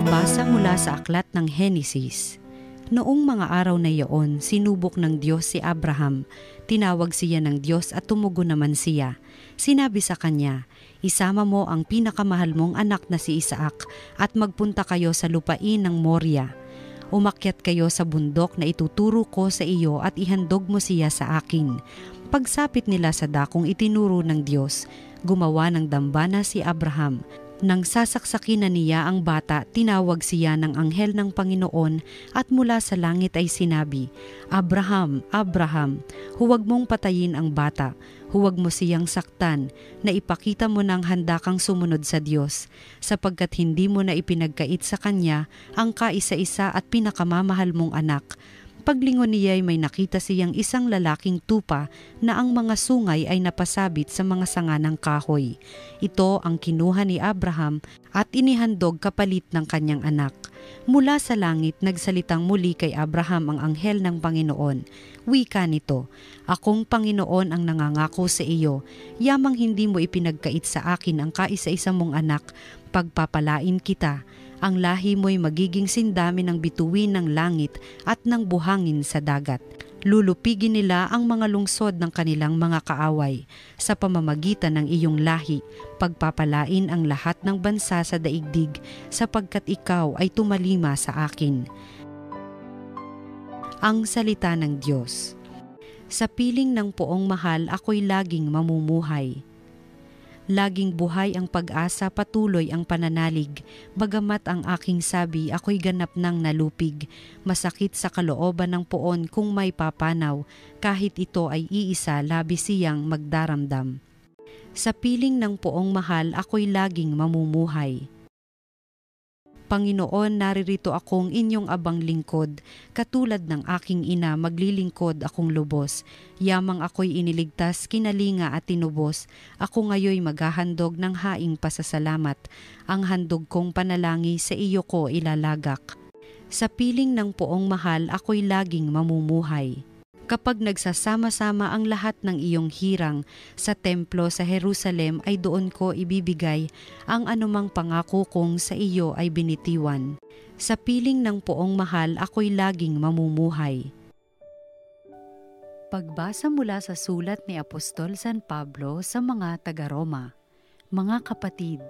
Pagbasa mula sa aklat ng Henesis. Noong mga araw na iyon, sinubok ng Diyos si Abraham. Tinawag siya ng Diyos at tumugon naman siya. Sinabi sa kanya, Isama mo ang pinakamahal mong anak na si Isaac at magpunta kayo sa lupain ng Moria. Umakyat kayo sa bundok na ituturo ko sa iyo at ihandog mo siya sa akin. Pagsapit nila sa dakong itinuro ng Diyos, gumawa ng dambana si Abraham. Nang sasaksakin na niya ang bata, tinawag siya ng anghel ng Panginoon at mula sa langit ay sinabi, Abraham, Abraham, huwag mong patayin ang bata huwag mo siyang saktan na ipakita mo ng handa kang sumunod sa Diyos sapagkat hindi mo na ipinagkait sa Kanya ang kaisa-isa at pinakamamahal mong anak. Paglingon niya ay may nakita siyang isang lalaking tupa na ang mga sungay ay napasabit sa mga sanga ng kahoy. Ito ang kinuha ni Abraham at inihandog kapalit ng kanyang anak. Mula sa langit nagsalitang muli kay Abraham ang anghel ng Panginoon. Wika nito, Akong Panginoon ang nangangako sa iyo, yamang hindi mo ipinagkait sa akin ang kaisa-isa mong anak, pagpapalain kita. Ang lahi mo'y magiging sindami ng bituin ng langit at ng buhangin sa dagat. Lulupigin nila ang mga lungsod ng kanilang mga kaaway sa pamamagitan ng iyong lahi, pagpapalain ang lahat ng bansa sa daigdig sapagkat ikaw ay tumalima sa akin. Ang Salita ng Diyos. Sa piling ng poong mahal ako'y laging mamumuhay Laging buhay ang pag-asa, patuloy ang pananalig. Bagamat ang aking sabi, ako'y ganap ng nalupig. Masakit sa kalooban ng poon kung may papanaw, kahit ito ay iisa, labi siyang magdaramdam. Sa piling ng poong mahal, ako'y laging mamumuhay. Panginoon, naririto akong inyong abang lingkod. Katulad ng aking ina, maglilingkod akong lubos. Yamang ako'y iniligtas, kinalinga at tinubos. Ako ngayoy maghahandog ng haing pasasalamat. Ang handog kong panalangin sa iyo ko ilalagak. Sa piling ng poong mahal, ako'y laging mamumuhay kapag nagsasama-sama ang lahat ng iyong hirang sa templo sa Jerusalem ay doon ko ibibigay ang anumang pangako kong sa iyo ay binitiwan. Sa piling ng poong mahal ako'y laging mamumuhay. Pagbasa mula sa sulat ni Apostol San Pablo sa mga taga-Roma. Mga kapatid,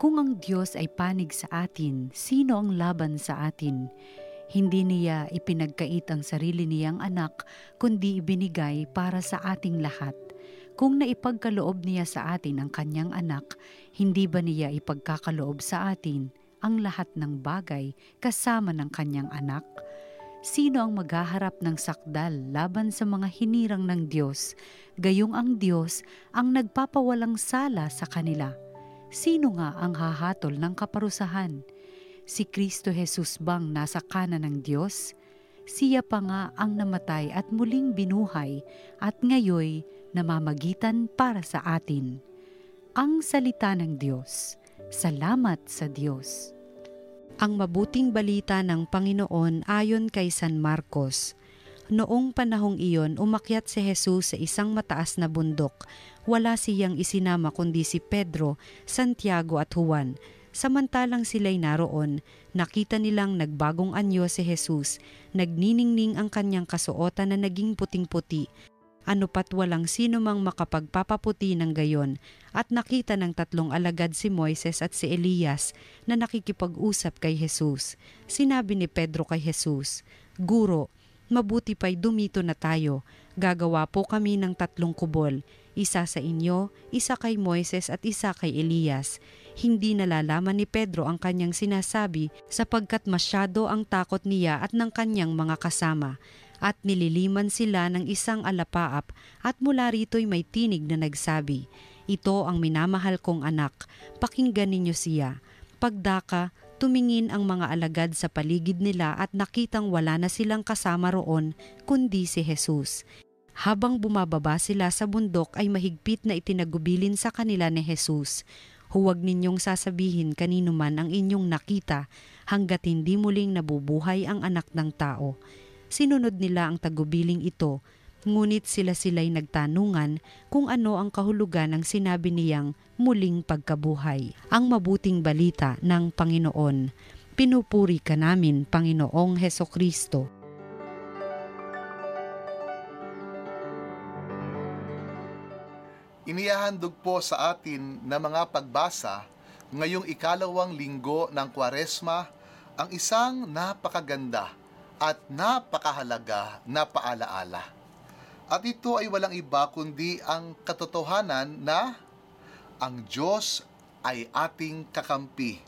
kung ang Diyos ay panig sa atin, sino ang laban sa atin? Hindi niya ipinagkait ang sarili niyang anak, kundi ibinigay para sa ating lahat. Kung naipagkaloob niya sa atin ang kanyang anak, hindi ba niya ipagkakaloob sa atin ang lahat ng bagay kasama ng kanyang anak? Sino ang maghaharap ng sakdal laban sa mga hinirang ng Diyos, gayong ang Diyos ang nagpapawalang sala sa kanila? Sino nga ang hahatol ng kaparusahan? Si Kristo Jesus bang nasa kanan ng Diyos? Siya pa nga ang namatay at muling binuhay at ngayoy namamagitan para sa atin. Ang salita ng Diyos. Salamat sa Diyos. Ang mabuting balita ng Panginoon ayon kay San Marcos. Noong panahong iyon, umakyat si Jesus sa isang mataas na bundok. Wala siyang isinama kundi si Pedro, Santiago at Juan Samantalang sila'y naroon, nakita nilang nagbagong anyo si Jesus, nagniningning ang kanyang kasuotan na naging puting-puti, ano pat walang sino mang makapagpapaputi ng gayon, at nakita ng tatlong alagad si Moises at si Elias na nakikipag-usap kay Jesus. Sinabi ni Pedro kay Jesus, Guro, mabuti pa'y dumito na tayo, gagawa po kami ng tatlong kubol, isa sa inyo, isa kay Moises at isa kay Elias hindi nalalaman ni Pedro ang kanyang sinasabi sapagkat masyado ang takot niya at ng kanyang mga kasama at nililiman sila ng isang alapaap at mula rito'y may tinig na nagsabi, Ito ang minamahal kong anak, pakinggan ninyo siya. Pagdaka, tumingin ang mga alagad sa paligid nila at nakitang wala na silang kasama roon kundi si Jesus. Habang bumababa sila sa bundok ay mahigpit na itinagubilin sa kanila ni Jesus. Huwag ninyong sasabihin kanino man ang inyong nakita hanggat hindi muling nabubuhay ang anak ng tao. Sinunod nila ang tagubiling ito, ngunit sila-sila'y nagtanungan kung ano ang kahulugan ng sinabi niyang muling pagkabuhay. Ang mabuting balita ng Panginoon. Pinupuri ka namin, Panginoong Heso Kristo. Inihahandog po sa atin na mga pagbasa ngayong ikalawang linggo ng Kwaresma ang isang napakaganda at napakahalaga na paalaala. At ito ay walang iba kundi ang katotohanan na ang Diyos ay ating kakampi.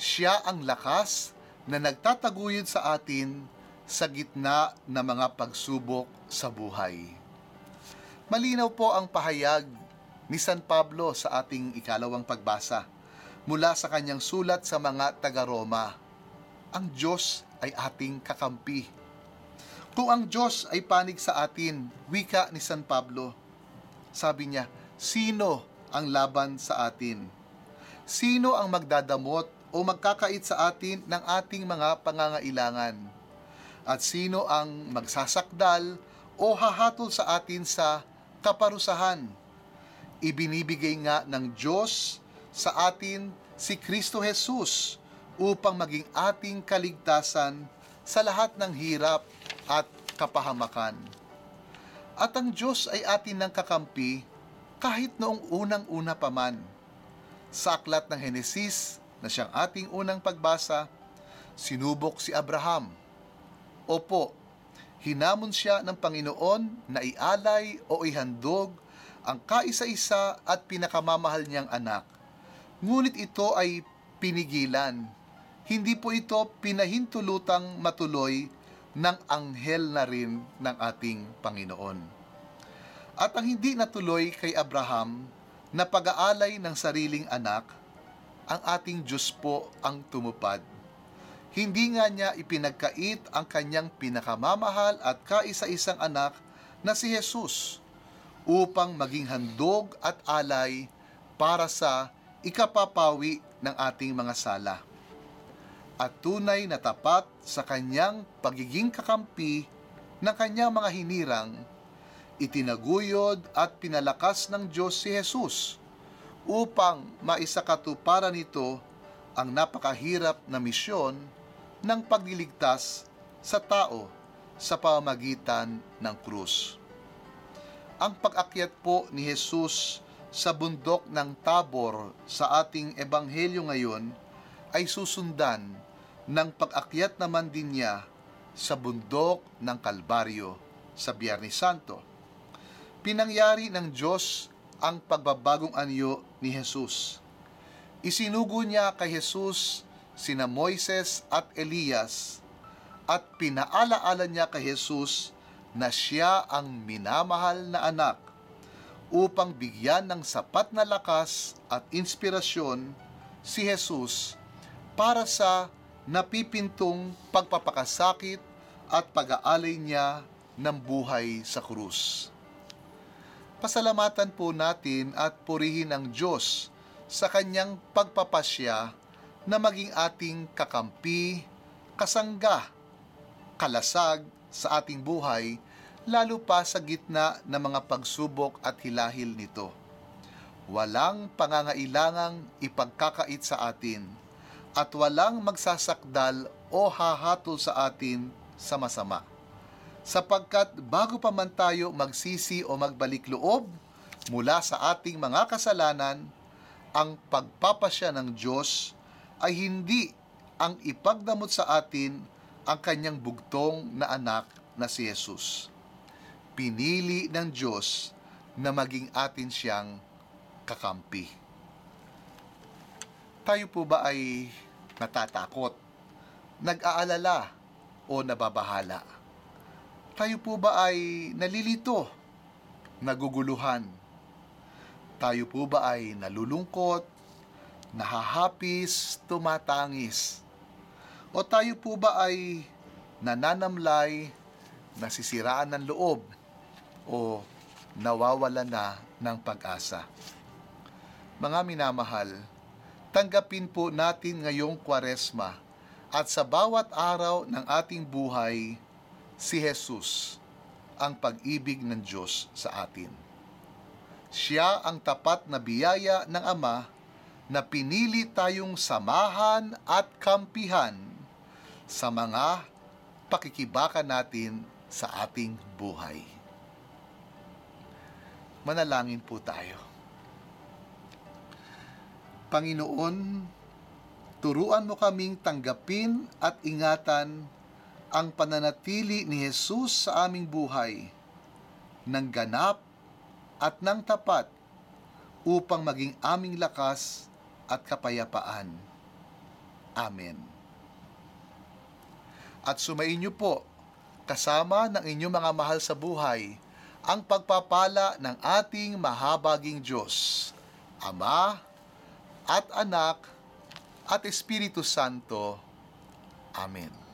Siya ang lakas na nagtataguyod sa atin sa gitna ng mga pagsubok sa buhay. Malinaw po ang pahayag ni San Pablo sa ating ikalawang pagbasa mula sa kanyang sulat sa mga taga-Roma. Ang Diyos ay ating kakampi. Kung ang Diyos ay panig sa atin, wika ni San Pablo, sabi niya, sino ang laban sa atin? Sino ang magdadamot o magkakait sa atin ng ating mga pangangailangan? At sino ang magsasakdal o hahatol sa atin sa kaparusahan. Ibinibigay nga ng Diyos sa atin si Kristo Jesus upang maging ating kaligtasan sa lahat ng hirap at kapahamakan. At ang Diyos ay atin ng kakampi kahit noong unang-una pa man. Sa aklat ng Henesis na siyang ating unang pagbasa, sinubok si Abraham. Opo, hinamon siya ng Panginoon na ialay o ihandog ang kaisa-isa at pinakamamahal niyang anak. Ngunit ito ay pinigilan. Hindi po ito pinahintulutang matuloy ng anghel na rin ng ating Panginoon. At ang hindi natuloy kay Abraham na pag-aalay ng sariling anak, ang ating Diyos po ang tumupad hindi nga niya ipinagkait ang kanyang pinakamamahal at kaisa-isang anak na si Jesus upang maging handog at alay para sa ikapapawi ng ating mga sala. At tunay na tapat sa kanyang pagiging kakampi ng kanyang mga hinirang, itinaguyod at pinalakas ng Diyos si Jesus upang maisakatuparan nito ang napakahirap na misyon ng pagliligtas sa tao sa pamagitan ng krus. Ang pag-akyat po ni Jesus sa bundok ng Tabor sa ating ebanghelyo ngayon ay susundan ng pag-akyat naman din niya sa bundok ng Kalbaryo sa Biyernes Santo. Pinangyari ng Diyos ang pagbabagong anyo ni Jesus. Isinugo niya kay Jesus sina Moises at Elias at pinaalaala niya kay Jesus na siya ang minamahal na anak upang bigyan ng sapat na lakas at inspirasyon si Jesus para sa napipintong pagpapakasakit at pag-aalay niya ng buhay sa krus. Pasalamatan po natin at purihin ang Diyos sa kanyang pagpapasya na maging ating kakampi, kasangga, kalasag sa ating buhay, lalo pa sa gitna ng mga pagsubok at hilahil nito. Walang pangangailangang ipagkakait sa atin at walang magsasakdal o hahatol sa atin sa masama. Sapagkat bago pa man tayo magsisi o magbalik loob mula sa ating mga kasalanan, ang pagpapasya ng Diyos ay hindi ang ipagdamot sa atin ang kanyang bugtong na anak na si Jesus. Pinili ng Diyos na maging atin siyang kakampi. Tayo po ba ay natatakot, nag-aalala o nababahala? Tayo po ba ay nalilito, naguguluhan? Tayo po ba ay nalulungkot, nahahapis, tumatangis? O tayo po ba ay nananamlay, nasisiraan ng loob, o nawawala na ng pag-asa? Mga minamahal, tanggapin po natin ngayong kwaresma at sa bawat araw ng ating buhay, si Jesus ang pag-ibig ng Diyos sa atin. Siya ang tapat na biyaya ng Ama na pinili tayong samahan at kampihan sa mga pakikibaka natin sa ating buhay. Manalangin po tayo. Panginoon, turuan mo kaming tanggapin at ingatan ang pananatili ni Jesus sa aming buhay ng ganap at ng tapat upang maging aming lakas at kapayapaan. Amen. At sumainyo po, kasama ng inyong mga mahal sa buhay, ang pagpapala ng ating mahabaging Diyos, Ama at Anak at Espiritu Santo. Amen.